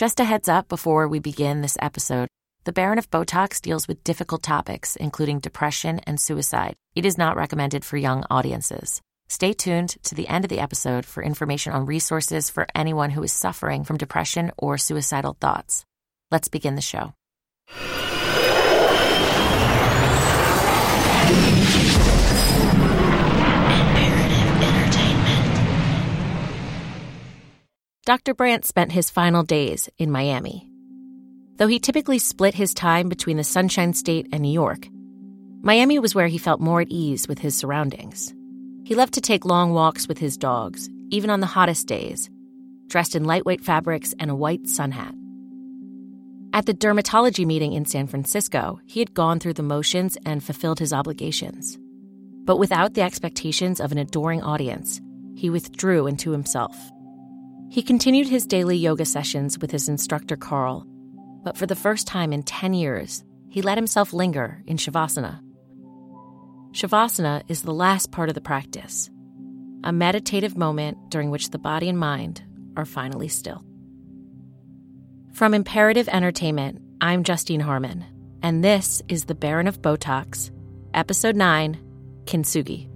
Just a heads up before we begin this episode The Baron of Botox deals with difficult topics, including depression and suicide. It is not recommended for young audiences. Stay tuned to the end of the episode for information on resources for anyone who is suffering from depression or suicidal thoughts. Let's begin the show. Dr. Brandt spent his final days in Miami. Though he typically split his time between the Sunshine State and New York, Miami was where he felt more at ease with his surroundings. He loved to take long walks with his dogs, even on the hottest days, dressed in lightweight fabrics and a white sun hat. At the dermatology meeting in San Francisco, he had gone through the motions and fulfilled his obligations. But without the expectations of an adoring audience, he withdrew into himself. He continued his daily yoga sessions with his instructor Carl, but for the first time in 10 years, he let himself linger in Shavasana. Shavasana is the last part of the practice, a meditative moment during which the body and mind are finally still. From Imperative Entertainment, I'm Justine Harman, and this is The Baron of Botox, Episode 9 Kintsugi.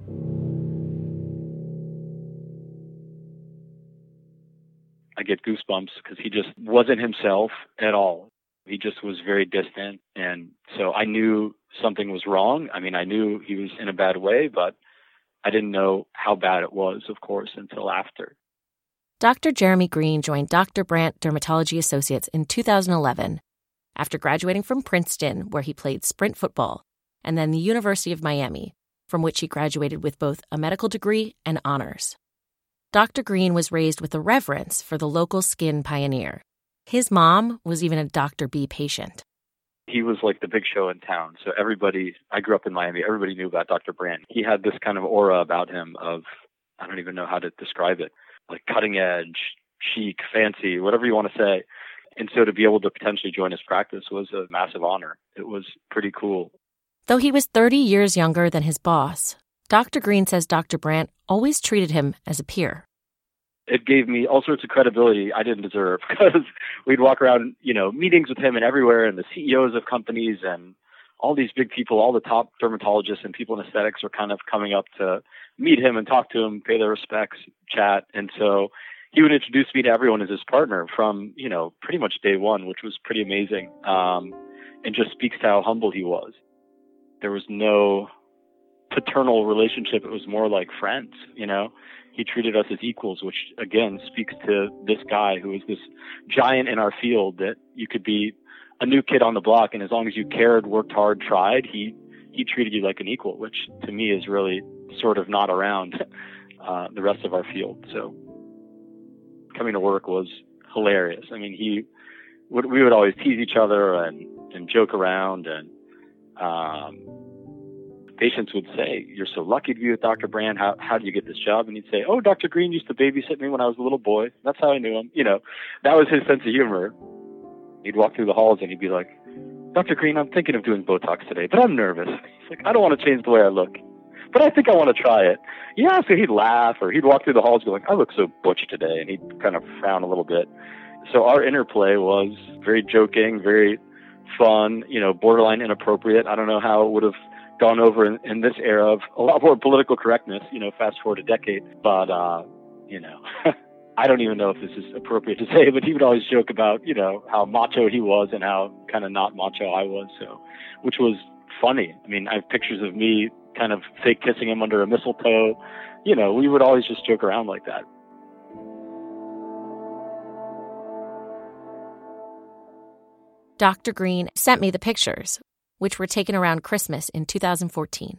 Get goosebumps because he just wasn't himself at all. He just was very distant. And so I knew something was wrong. I mean, I knew he was in a bad way, but I didn't know how bad it was, of course, until after. Dr. Jeremy Green joined Dr. Brandt Dermatology Associates in 2011 after graduating from Princeton, where he played sprint football, and then the University of Miami, from which he graduated with both a medical degree and honors. Dr. Green was raised with a reverence for the local skin pioneer. His mom was even a Dr. B patient. He was like the big show in town. So everybody, I grew up in Miami, everybody knew about Dr. Brandt. He had this kind of aura about him of, I don't even know how to describe it, like cutting edge, chic, fancy, whatever you want to say. And so to be able to potentially join his practice was a massive honor. It was pretty cool. Though he was 30 years younger than his boss, Dr. Green says Dr. Brandt always treated him as a peer. It gave me all sorts of credibility I didn't deserve because we'd walk around, you know, meetings with him and everywhere, and the CEOs of companies and all these big people, all the top dermatologists and people in aesthetics were kind of coming up to meet him and talk to him, pay their respects, chat. And so he would introduce me to everyone as his partner from, you know, pretty much day one, which was pretty amazing. Um, and just speaks to how humble he was. There was no paternal relationship. It was more like friends, you know. He treated us as equals, which again speaks to this guy who is this giant in our field that you could be a new kid on the block and as long as you cared, worked hard, tried, he he treated you like an equal, which to me is really sort of not around uh, the rest of our field. So coming to work was hilarious. I mean, he we would always tease each other and, and joke around and, um, patients would say, You're so lucky to be with Dr. Brandt. How, how do you get this job? And he'd say, Oh, Dr. Green used to babysit me when I was a little boy. That's how I knew him. You know, that was his sense of humor. He'd walk through the halls and he'd be like, Dr. Green, I'm thinking of doing Botox today, but I'm nervous. He's like, I don't want to change the way I look, but I think I want to try it. Yeah, so he'd laugh or he'd walk through the halls and be like, I look so butch today. And he'd kind of frown a little bit. So our interplay was very joking, very fun, you know, borderline inappropriate. I don't know how it would have gone over in, in this era of a lot more political correctness, you know, fast forward a decade. But, uh, you know, I don't even know if this is appropriate to say, but he would always joke about, you know, how macho he was and how kind of not macho I was. So, which was funny. I mean, I have pictures of me kind of fake kissing him under a mistletoe. You know, we would always just joke around like that. Dr. Green sent me the pictures, which were taken around Christmas in 2014.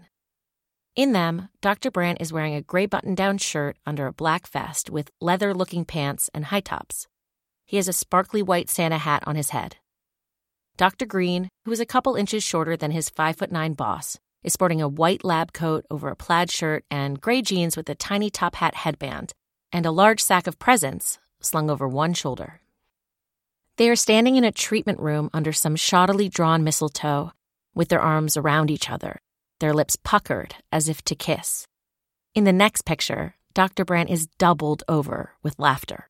In them, Dr. Brandt is wearing a gray button down shirt under a black vest with leather looking pants and high tops. He has a sparkly white Santa hat on his head. Dr. Green, who is a couple inches shorter than his 5 foot 9 boss, is sporting a white lab coat over a plaid shirt and gray jeans with a tiny top hat headband and a large sack of presents slung over one shoulder. They are standing in a treatment room under some shoddily drawn mistletoe with their arms around each other, their lips puckered as if to kiss. In the next picture, Dr. Brandt is doubled over with laughter.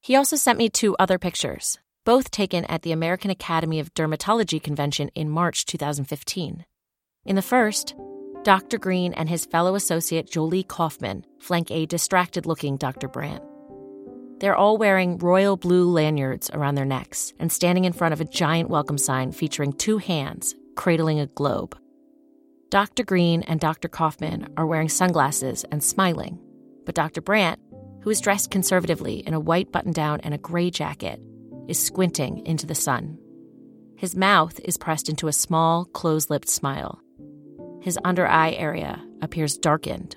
He also sent me two other pictures, both taken at the American Academy of Dermatology convention in March 2015. In the first, Dr. Green and his fellow associate Jolie Kaufman flank a distracted looking Dr. Brandt. They're all wearing royal blue lanyards around their necks and standing in front of a giant welcome sign featuring two hands cradling a globe. Dr. Green and Dr. Kaufman are wearing sunglasses and smiling, but Dr. Brandt, who is dressed conservatively in a white button down and a gray jacket, is squinting into the sun. His mouth is pressed into a small, close lipped smile. His under eye area appears darkened,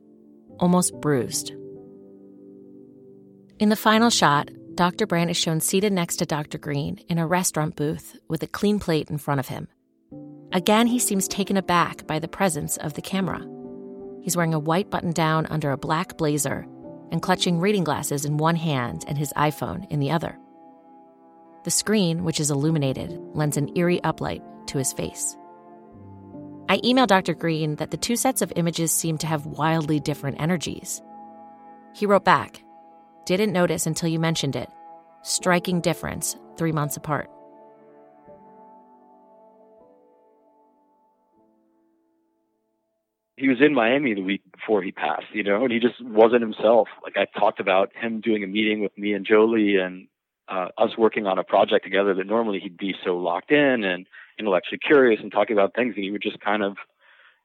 almost bruised. In the final shot, Dr. Brandt is shown seated next to Dr. Green in a restaurant booth with a clean plate in front of him. Again, he seems taken aback by the presence of the camera. He's wearing a white button down under a black blazer and clutching reading glasses in one hand and his iPhone in the other. The screen, which is illuminated, lends an eerie uplight to his face. I emailed Dr. Green that the two sets of images seem to have wildly different energies. He wrote back didn't notice until you mentioned it. Striking difference, three months apart. He was in Miami the week before he passed, you know, and he just wasn't himself. Like I talked about him doing a meeting with me and Jolie and uh, us working on a project together that normally he'd be so locked in and intellectually curious and talking about things and he would just kind of,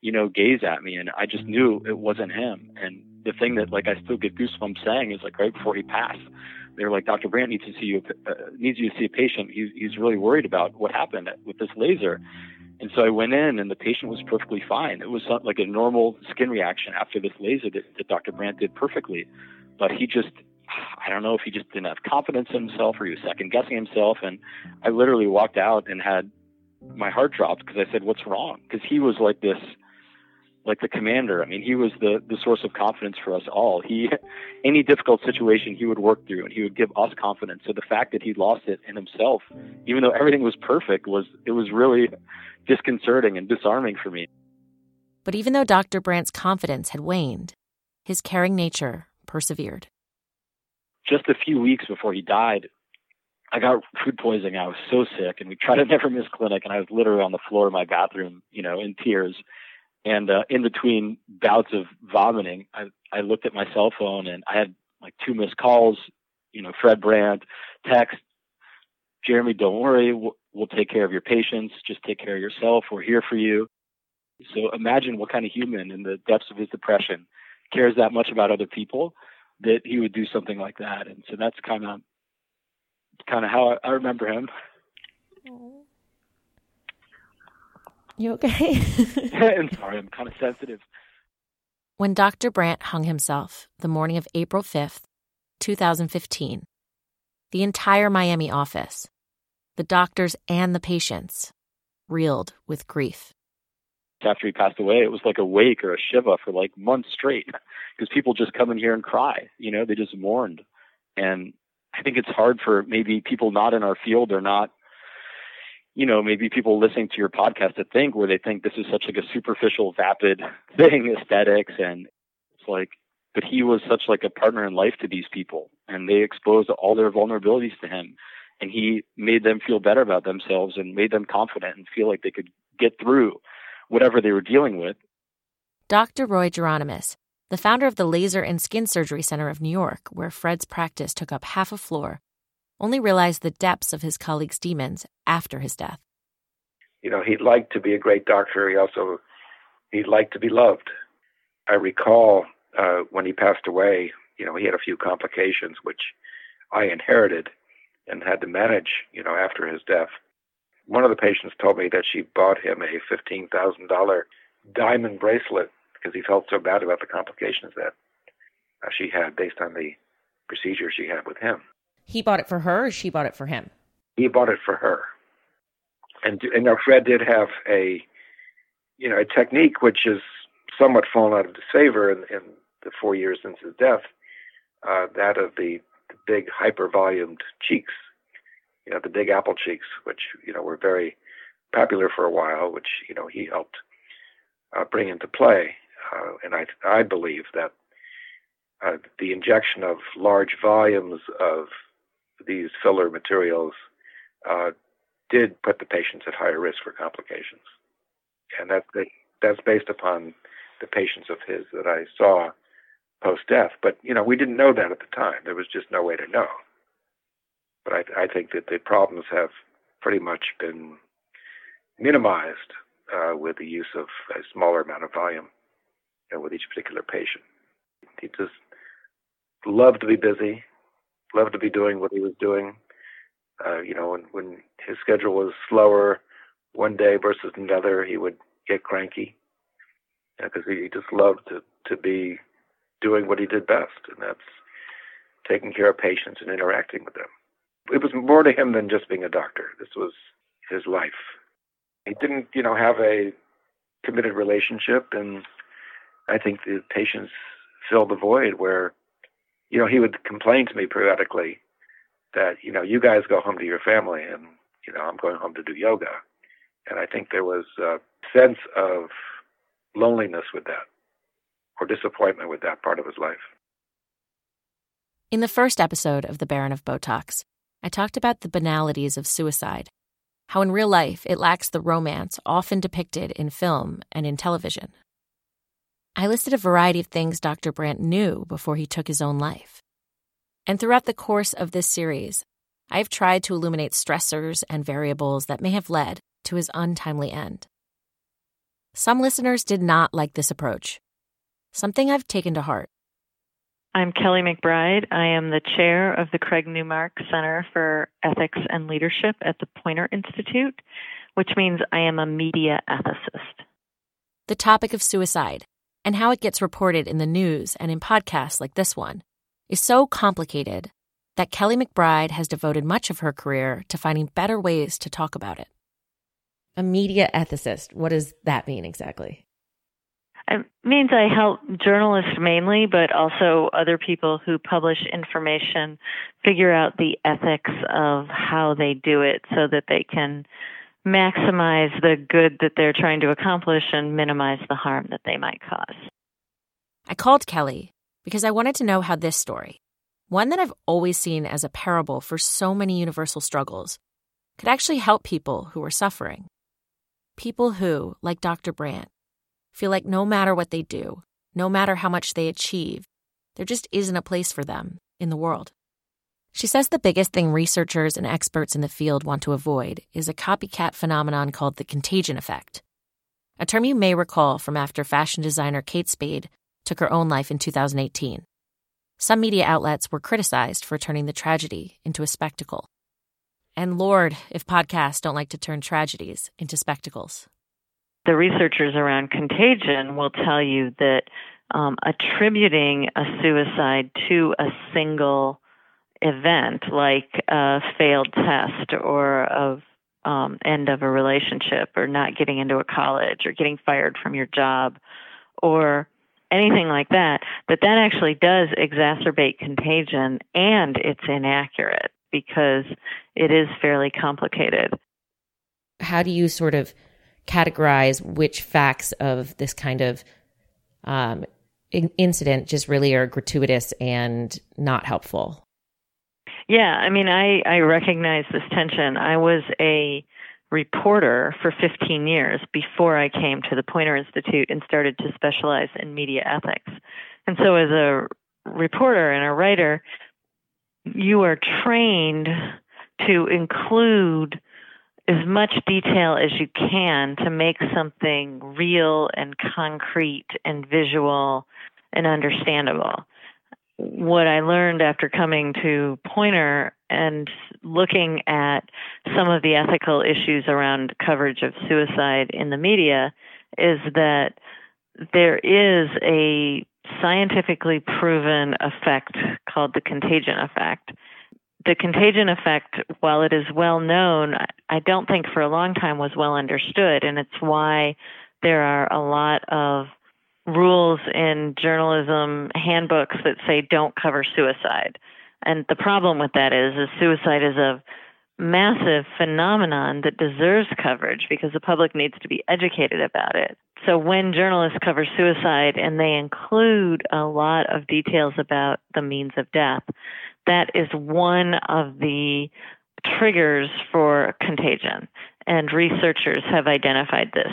you know, gaze at me and I just knew it wasn't him. And the thing that like I still get goosebumps saying is like right before he passed, they were like, Dr. Brandt needs to see you, uh, needs you to see a patient. He's he's really worried about what happened with this laser. And so I went in, and the patient was perfectly fine. It was like a normal skin reaction after this laser that, that Dr. Brandt did perfectly. But he just, I don't know if he just didn't have confidence in himself or he was second guessing himself. And I literally walked out and had my heart dropped because I said, "What's wrong?" Because he was like this like the commander. I mean, he was the the source of confidence for us all. He any difficult situation he would work through and he would give us confidence. So the fact that he lost it in himself, even though everything was perfect, was it was really disconcerting and disarming for me. But even though Dr. Brandt's confidence had waned, his caring nature persevered. Just a few weeks before he died, I got food poisoning. I was so sick, and we tried to never miss clinic, and I was literally on the floor of my bathroom, you know, in tears. And uh, in between bouts of vomiting, I, I looked at my cell phone and I had like two missed calls. You know, Fred Brandt text, Jeremy, don't worry, we'll, we'll take care of your patients. Just take care of yourself. We're here for you. So imagine what kind of human in the depths of his depression cares that much about other people that he would do something like that. And so that's kind of kind of how I, I remember him. You okay? I'm sorry, I'm kind of sensitive. When Dr. Brandt hung himself the morning of April 5th, 2015, the entire Miami office, the doctors and the patients, reeled with grief. After he passed away, it was like a wake or a shiva for like months straight because people just come in here and cry. You know, they just mourned. And I think it's hard for maybe people not in our field or not you know, maybe people listening to your podcast to think where they think this is such like a superficial, vapid thing, aesthetics, and it's like, but he was such like a partner in life to these people, and they exposed all their vulnerabilities to him, and he made them feel better about themselves and made them confident and feel like they could get through whatever they were dealing with. Dr. Roy Geronemus, the founder of the Laser and Skin Surgery Center of New York, where Fred's practice took up half a floor, only realized the depths of his colleagues' demons after his death. You know, he liked to be a great doctor. He also he liked to be loved. I recall uh, when he passed away, you know, he had a few complications which I inherited and had to manage, you know, after his death. One of the patients told me that she bought him a $15,000 diamond bracelet because he felt so bad about the complications that uh, she had based on the procedure she had with him. He bought it for her, or she bought it for him? He bought it for her. And and now Fred did have a, you know, a technique which is somewhat fallen out of disfavor in, in the four years since his death, uh, that of the, the big hyper-volumed cheeks, you know, the big apple cheeks, which you know were very popular for a while, which you know he helped uh, bring into play. Uh, and I I believe that uh, the injection of large volumes of these filler materials uh, did put the patients at higher risk for complications, and that's that's based upon the patients of his that I saw post death. But you know, we didn't know that at the time. There was just no way to know. But I, I think that the problems have pretty much been minimized uh, with the use of a smaller amount of volume you know, with each particular patient. He just loved to be busy, loved to be doing what he was doing. Uh, you know, when, when his schedule was slower one day versus another, he would get cranky because know, he just loved to, to be doing what he did best, and that's taking care of patients and interacting with them. It was more to him than just being a doctor. This was his life. He didn't, you know, have a committed relationship, and I think the patients filled the void where, you know, he would complain to me periodically that, you know, you guys go home to your family, and you know, I'm going home to do yoga, and I think there was a sense of loneliness with that or disappointment with that part of his life. In the first episode of The Baron of Botox, I talked about the banalities of suicide, how in real life it lacks the romance often depicted in film and in television. I listed a variety of things Dr. Brandt knew before he took his own life. And throughout the course of this series, I have tried to illuminate stressors and variables that may have led to his untimely end. Some listeners did not like this approach, something I've taken to heart. I'm Kelly McBride. I am the chair of the Craig Newmark Center for Ethics and Leadership at the Poynter Institute, which means I am a media ethicist. The topic of suicide and how it gets reported in the news and in podcasts like this one is so complicated that Kelly McBride has devoted much of her career to finding better ways to talk about it. A media ethicist, what does that mean exactly? It means I help journalists mainly, but also other people who publish information figure out the ethics of how they do it so that they can maximize the good that they're trying to accomplish and minimize the harm that they might cause. I called Kelly because I wanted to know how this story, one that I've always seen as a parable for so many universal struggles, could actually help people who are suffering. People who, like Dr. Brandt, feel like no matter what they do, no matter how much they achieve, there just isn't a place for them in the world. She says the biggest thing researchers and experts in the field want to avoid is a copycat phenomenon called the contagion effect, a term you may recall from after fashion designer Kate Spade took her own life in 2018. Some media outlets were criticized for turning the tragedy into a spectacle. And Lord, if podcasts don't like to turn tragedies into spectacles the researchers around contagion will tell you that um, attributing a suicide to a single event, like a failed test or of um, end of a relationship, or not getting into a college, or getting fired from your job, or anything like that, that that actually does exacerbate contagion, and it's inaccurate because it is fairly complicated. How do you sort of categorize which facts of this kind of um, incident just really are gratuitous and not helpful. Yeah, I mean, I, I recognize this tension. I was a reporter for 15 years before I came to the Poynter Institute and started to specialize in media ethics. And so, as a reporter and a writer, you are trained to include as much detail as you can to make something real and concrete and visual and understandable. What I learned after coming to Poynter and looking at some of the ethical issues around coverage of suicide in the media is that there is a scientifically proven effect called the contagion effect. The contagion effect, while it is well known, I don't think for a long time was well understood, and it's why there are a lot of rules in journalism handbooks that say don't cover suicide. And the problem with that is, is suicide is a massive phenomenon that deserves coverage because the public needs to be educated about it. So when journalists cover suicide and they include a lot of details about the means of death, that is one of the triggers for contagion. And researchers have identified this.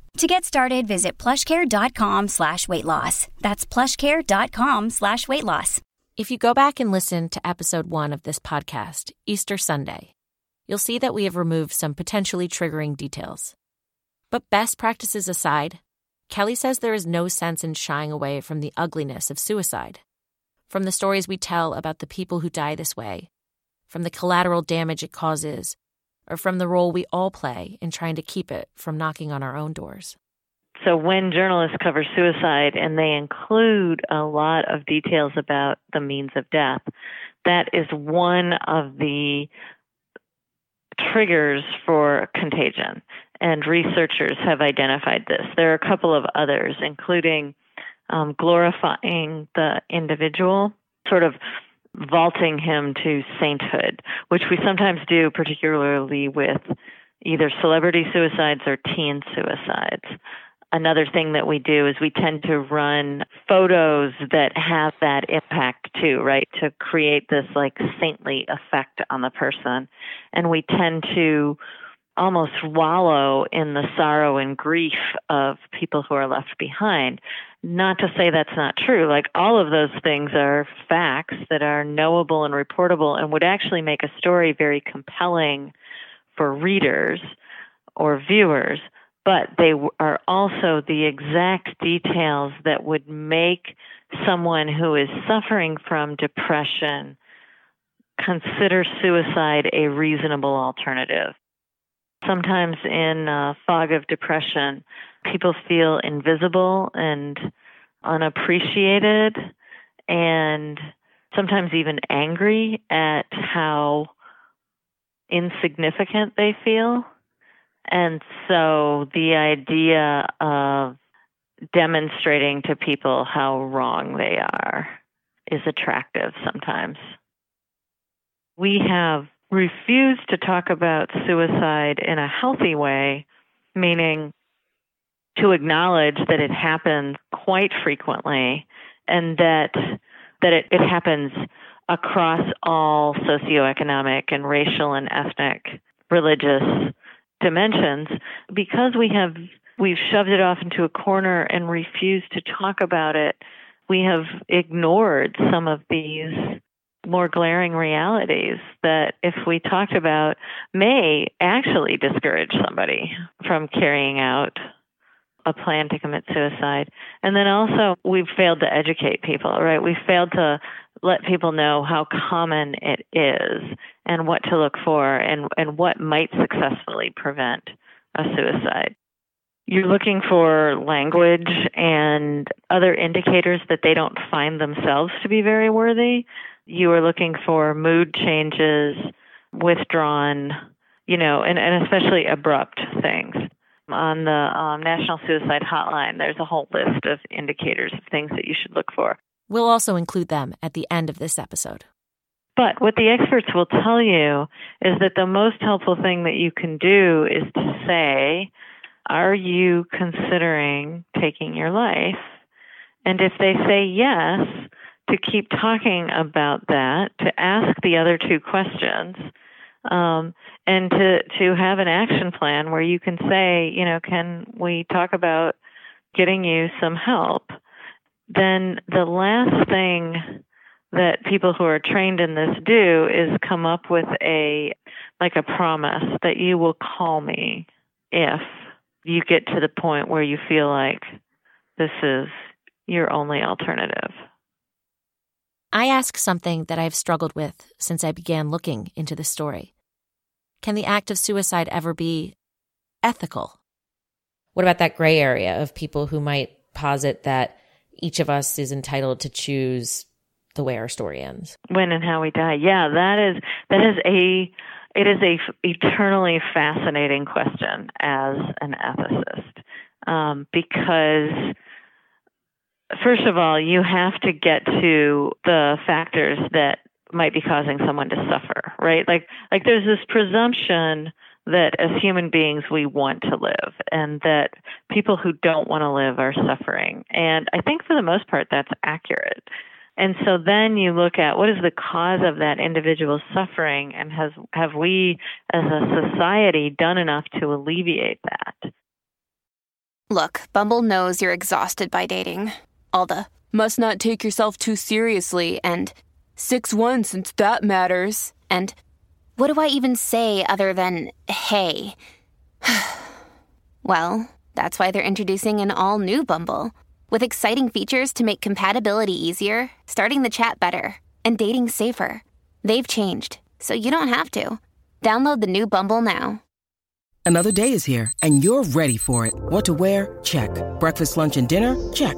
To get started, visit plushcare.com slash weight loss. That's plushcare.com slash weight loss. If you go back and listen to episode one of this podcast, Easter Sunday, you'll see that we have removed some potentially triggering details. But best practices aside, Kelly says there is no sense in shying away from the ugliness of suicide, from the stories we tell about the people who die this way, from the collateral damage it causes, or from the role we all play in trying to keep it from knocking on our own doors. So when journalists cover suicide and they include a lot of details about the means of death, that is one of the triggers for contagion. And researchers have identified this. There are a couple of others, including um, glorifying the individual, sort of vaulting him to sainthood, which we sometimes do, particularly with either celebrity suicides or teen suicides. Another thing that we do is we tend to run photos that have that impact too, right? To create this like saintly effect on the person. And we tend to almost wallow in the sorrow and grief of people who are left behind. Not to say that's not true. Like all of those things are facts that are knowable and reportable and would actually make a story very compelling for readers or viewers. But they are also the exact details that would make someone who is suffering from depression consider suicide a reasonable alternative. Sometimes in a fog of depression, people feel invisible and unappreciated and sometimes even angry at how insignificant they feel. And so the idea of demonstrating to people how wrong they are is attractive sometimes. We have refused to talk about suicide in a healthy way, meaning to acknowledge that it happens quite frequently and that that it, it happens across all socioeconomic and racial and ethnic religious dimensions. Because we have we've shoved it off into a corner and refused to talk about it we have ignored some of these more glaring realities that if we talked about may actually discourage somebody from carrying out a plan to commit suicide. And then also we've failed to educate people, right? We've failed to let people know how common it is and what to look for and, and what might successfully prevent a suicide. You're looking for language and other indicators that they don't find themselves to be very worthy you are looking for mood changes, withdrawn, you know, and, and especially abrupt things. On the um, National Suicide Hotline, there's a whole list of indicators of things that you should look for. We'll also include them at the end of this episode. But what the experts will tell you is that the most helpful thing that you can do is to say, Are you considering taking your life? And if they say yes, to keep talking about that, to ask the other two questions, um, and to to have an action plan where you can say, you know, can we talk about getting you some help? Then the last thing that people who are trained in this do is come up with a like a promise that you will call me if you get to the point where you feel like this is your only alternative. I ask something that I've struggled with since I began looking into the story. Can the act of suicide ever be ethical? What about that gray area of people who might posit that each of us is entitled to choose the way our story ends? When and how we die. Yeah, that is that is a it is a f- eternally fascinating question as an ethicist um, because first of all, you have to get to the factors that might be causing someone to suffer, right? Like like there's this presumption that as human beings we want to live and that people who don't want to live are suffering. And I think for the most part that's accurate. And so then you look at what is the cause of that individual suffering and has have we as a society done enough to alleviate that? Look, Bumble knows you're exhausted by dating. All the must not take yourself too seriously and 6 1 since that matters. And what do I even say other than hey? well, that's why they're introducing an all new Bumble with exciting features to make compatibility easier, starting the chat better, and dating safer. They've changed, so you don't have to. Download the new Bumble now. Another day is here, and you're ready for it. What to wear? Check. Breakfast, lunch, and dinner? Check.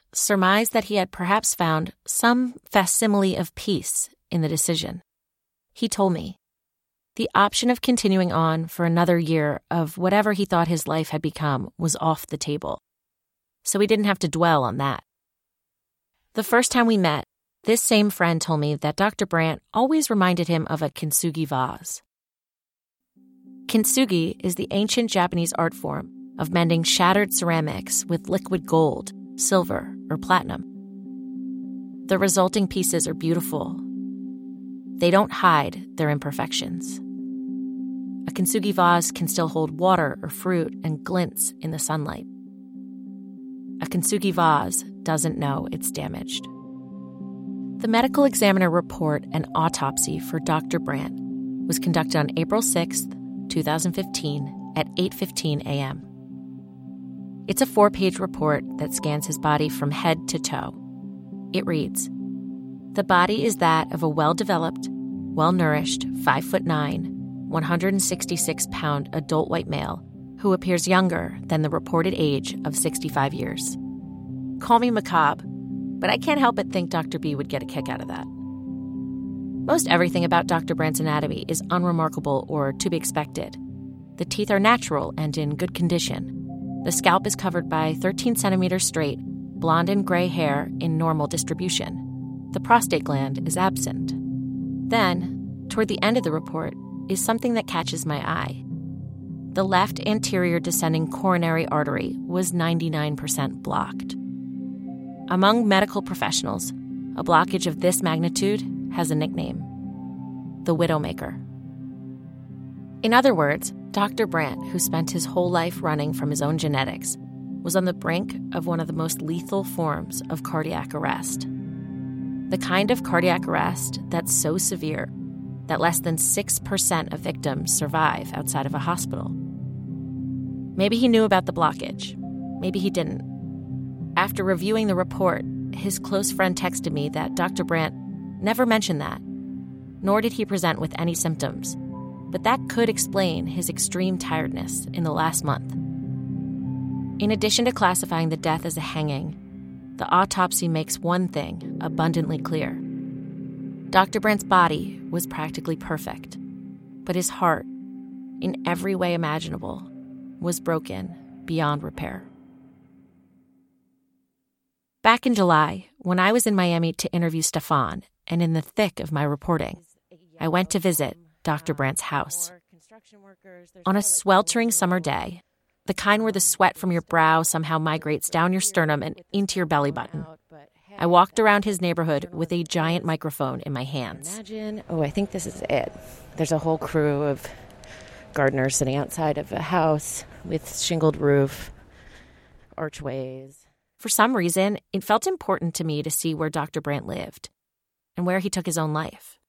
surmised that he had perhaps found some facsimile of peace in the decision. He told me the option of continuing on for another year of whatever he thought his life had become was off the table. So he didn't have to dwell on that. The first time we met, this same friend told me that Dr. Brandt always reminded him of a kintsugi vase. Kintsugi is the ancient Japanese art form of mending shattered ceramics with liquid gold, silver, or platinum. The resulting pieces are beautiful. They don't hide their imperfections. A kintsugi vase can still hold water or fruit and glints in the sunlight. A kintsugi vase doesn't know it's damaged. The medical examiner report and autopsy for Dr. Brandt was conducted on April 6, 2015 at 8:15 a.m. It's a four-page report that scans his body from head to toe. It reads: The body is that of a well-developed, well-nourished, 5 foot 9, 166 pound adult white male who appears younger than the reported age of 65 years. Call me macabre, but I can't help but think Dr. B would get a kick out of that. Most everything about Dr. Brandt's anatomy is unremarkable or to be expected. The teeth are natural and in good condition. The scalp is covered by 13 centimeters straight, blonde and gray hair in normal distribution. The prostate gland is absent. Then, toward the end of the report, is something that catches my eye. The left anterior descending coronary artery was 99% blocked. Among medical professionals, a blockage of this magnitude has a nickname the Widowmaker. In other words, Dr. Brandt, who spent his whole life running from his own genetics, was on the brink of one of the most lethal forms of cardiac arrest. The kind of cardiac arrest that's so severe that less than 6% of victims survive outside of a hospital. Maybe he knew about the blockage. Maybe he didn't. After reviewing the report, his close friend texted me that Dr. Brandt never mentioned that, nor did he present with any symptoms. But that could explain his extreme tiredness in the last month. In addition to classifying the death as a hanging, the autopsy makes one thing abundantly clear. Dr. Brandt's body was practically perfect, but his heart, in every way imaginable, was broken beyond repair. Back in July, when I was in Miami to interview Stefan and in the thick of my reporting, I went to visit Dr. Brandt's house. On a sweltering summer day, the kind where the sweat from your brow somehow migrates down your sternum and into your belly button. I walked around his neighborhood with a giant microphone in my hands. Imagine, oh, I think this is it. There's a whole crew of gardeners sitting outside of a house with shingled roof, archways. For some reason, it felt important to me to see where Dr. Brandt lived and where he took his own life.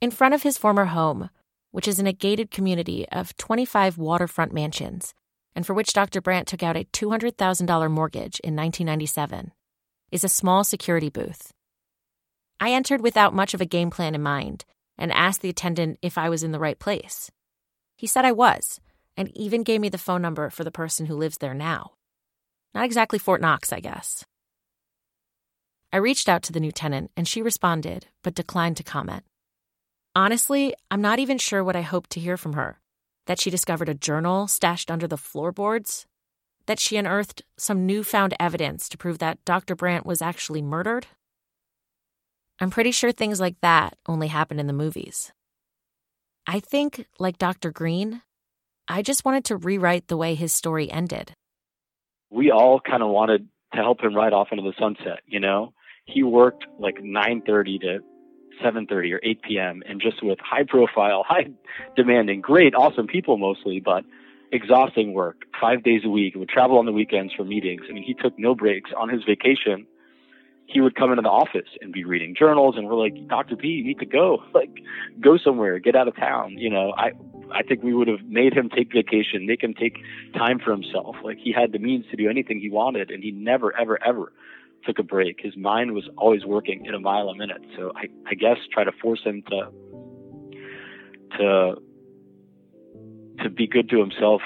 In front of his former home, which is in a gated community of 25 waterfront mansions, and for which Dr. Brandt took out a $200,000 mortgage in 1997, is a small security booth. I entered without much of a game plan in mind and asked the attendant if I was in the right place. He said I was, and even gave me the phone number for the person who lives there now. Not exactly Fort Knox, I guess. I reached out to the new tenant, and she responded, but declined to comment. Honestly, I'm not even sure what I hoped to hear from her. That she discovered a journal stashed under the floorboards? That she unearthed some newfound evidence to prove that Dr. Brandt was actually murdered? I'm pretty sure things like that only happen in the movies. I think, like Dr. Green, I just wanted to rewrite the way his story ended. We all kind of wanted to help him ride off into the sunset, you know? He worked like 9:30 to 7:30 or 8 p.m. and just with high profile, high demanding, great, awesome people mostly, but exhausting work, 5 days a week, would travel on the weekends for meetings. I mean, he took no breaks on his vacation he would come into the office and be reading journals and we're like dr b you need to go like go somewhere get out of town you know i i think we would have made him take vacation make him take time for himself like he had the means to do anything he wanted and he never ever ever took a break his mind was always working at a mile a minute so i i guess try to force him to to to be good to himself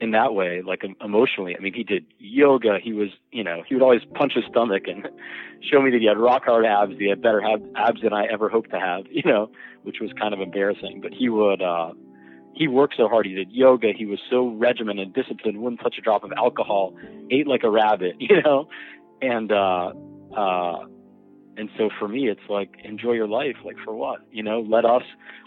in that way, like emotionally. I mean, he did yoga. He was, you know, he would always punch his stomach and show me that he had rock hard abs. He had better abs than I ever hoped to have, you know, which was kind of embarrassing. But he would, uh, he worked so hard. He did yoga. He was so regimented and disciplined, wouldn't touch a drop of alcohol, ate like a rabbit, you know, and, uh, uh, and so for me, it's like, enjoy your life. Like for what? You know, let us,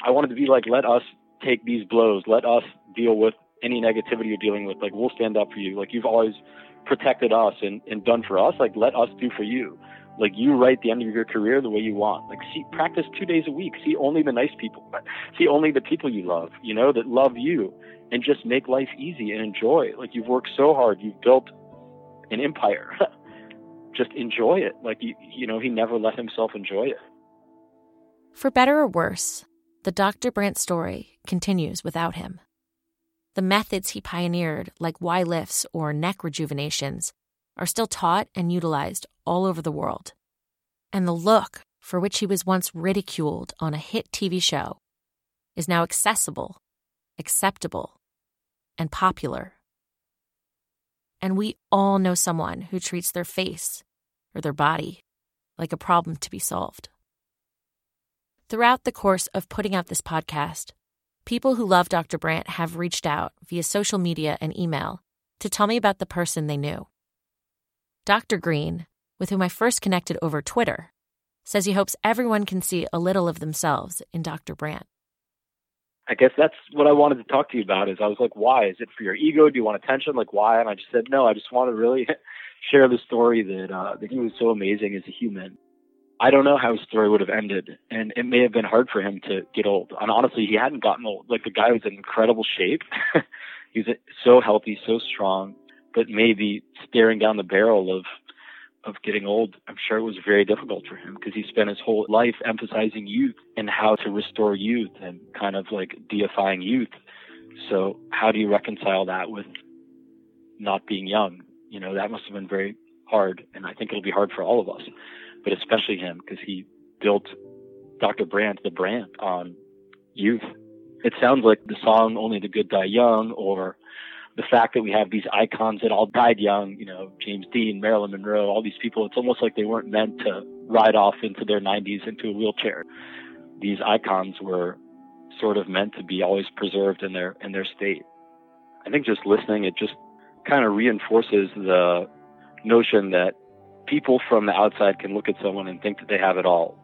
I wanted to be like, let us take these blows. Let us deal with any negativity you're dealing with, like we'll stand up for you. Like you've always protected us and, and done for us, like let us do for you. Like you write the end of your career the way you want. Like see practice two days a week. See only the nice people. See only the people you love, you know, that love you and just make life easy and enjoy. Like you've worked so hard, you've built an empire. just enjoy it. Like you you know, he never let himself enjoy it. For better or worse, the Dr. Brandt story continues without him. The methods he pioneered, like Y lifts or neck rejuvenations, are still taught and utilized all over the world. And the look for which he was once ridiculed on a hit TV show is now accessible, acceptable, and popular. And we all know someone who treats their face or their body like a problem to be solved. Throughout the course of putting out this podcast, People who love Dr. Brandt have reached out via social media and email to tell me about the person they knew. Dr. Green, with whom I first connected over Twitter, says he hopes everyone can see a little of themselves in Dr. Brandt. I guess that's what I wanted to talk to you about. Is I was like, why? Is it for your ego? Do you want attention? Like, why? And I just said, no. I just want to really share the story that uh, that he was so amazing as a human, I don't know how his story would have ended, and it may have been hard for him to get old. And honestly, he hadn't gotten old. Like the guy was in incredible shape. he was so healthy, so strong, but maybe staring down the barrel of of getting old, I'm sure it was very difficult for him because he spent his whole life emphasizing youth and how to restore youth and kind of like deifying youth. So how do you reconcile that with not being young? You know, that must have been very hard, and I think it'll be hard for all of us but especially him because he built Dr. Brandt, the brand, on youth. It sounds like the song Only the Good Die Young or the fact that we have these icons that all died young, you know, James Dean, Marilyn Monroe, all these people, it's almost like they weren't meant to ride off into their 90s into a wheelchair. These icons were sort of meant to be always preserved in their in their state. I think just listening it just kind of reinforces the notion that people from the outside can look at someone and think that they have it all.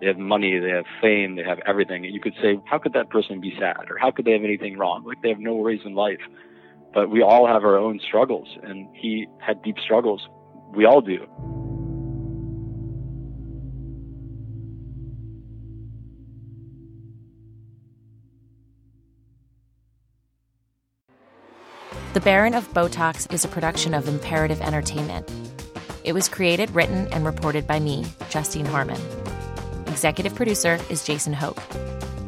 they have money, they have fame, they have everything. And you could say, how could that person be sad? Or how could they have anything wrong? Like they have no worries in life. But we all have our own struggles, and he had deep struggles. We all do. The Baron of Botox is a production of Imperative Entertainment. It was created, written, and reported by me, Justine Harman. Executive producer is Jason Hoke.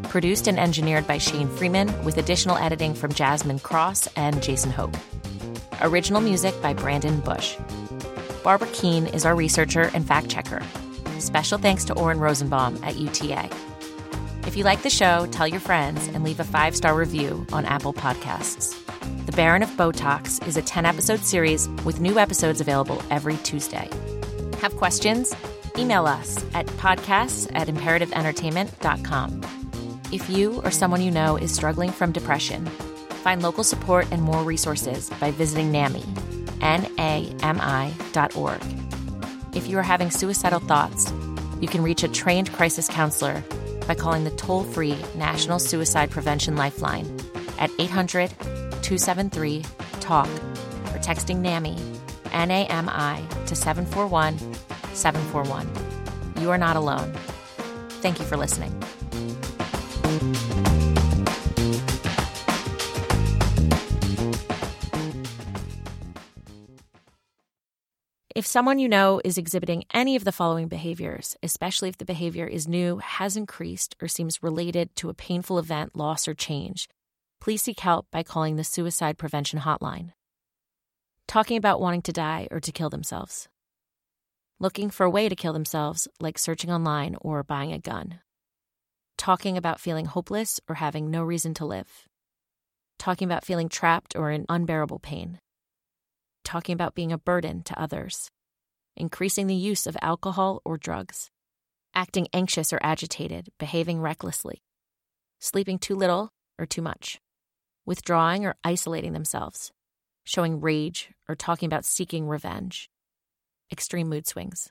Produced and engineered by Shane Freeman, with additional editing from Jasmine Cross and Jason Hope. Original music by Brandon Bush. Barbara Keene is our researcher and fact checker. Special thanks to Oren Rosenbaum at UTA. If you like the show, tell your friends and leave a five star review on Apple Podcasts. The Baron of Botox is a 10 episode series with new episodes available every Tuesday. Have questions? Email us at podcasts at imperativeentertainment.com. If you or someone you know is struggling from depression, find local support and more resources by visiting NAMI, N-A-M-I dot org. If you are having suicidal thoughts, you can reach a trained crisis counselor by calling the toll-free National Suicide Prevention Lifeline at 800 273 TALK or texting NAMI, N A M I, to 741 741. You are not alone. Thank you for listening. If someone you know is exhibiting any of the following behaviors, especially if the behavior is new, has increased, or seems related to a painful event, loss, or change, please seek help by calling the Suicide Prevention Hotline. Talking about wanting to die or to kill themselves. Looking for a way to kill themselves, like searching online or buying a gun. Talking about feeling hopeless or having no reason to live. Talking about feeling trapped or in unbearable pain. Talking about being a burden to others. Increasing the use of alcohol or drugs. Acting anxious or agitated, behaving recklessly. Sleeping too little or too much withdrawing or isolating themselves, showing rage, or talking about seeking revenge. Extreme mood swings.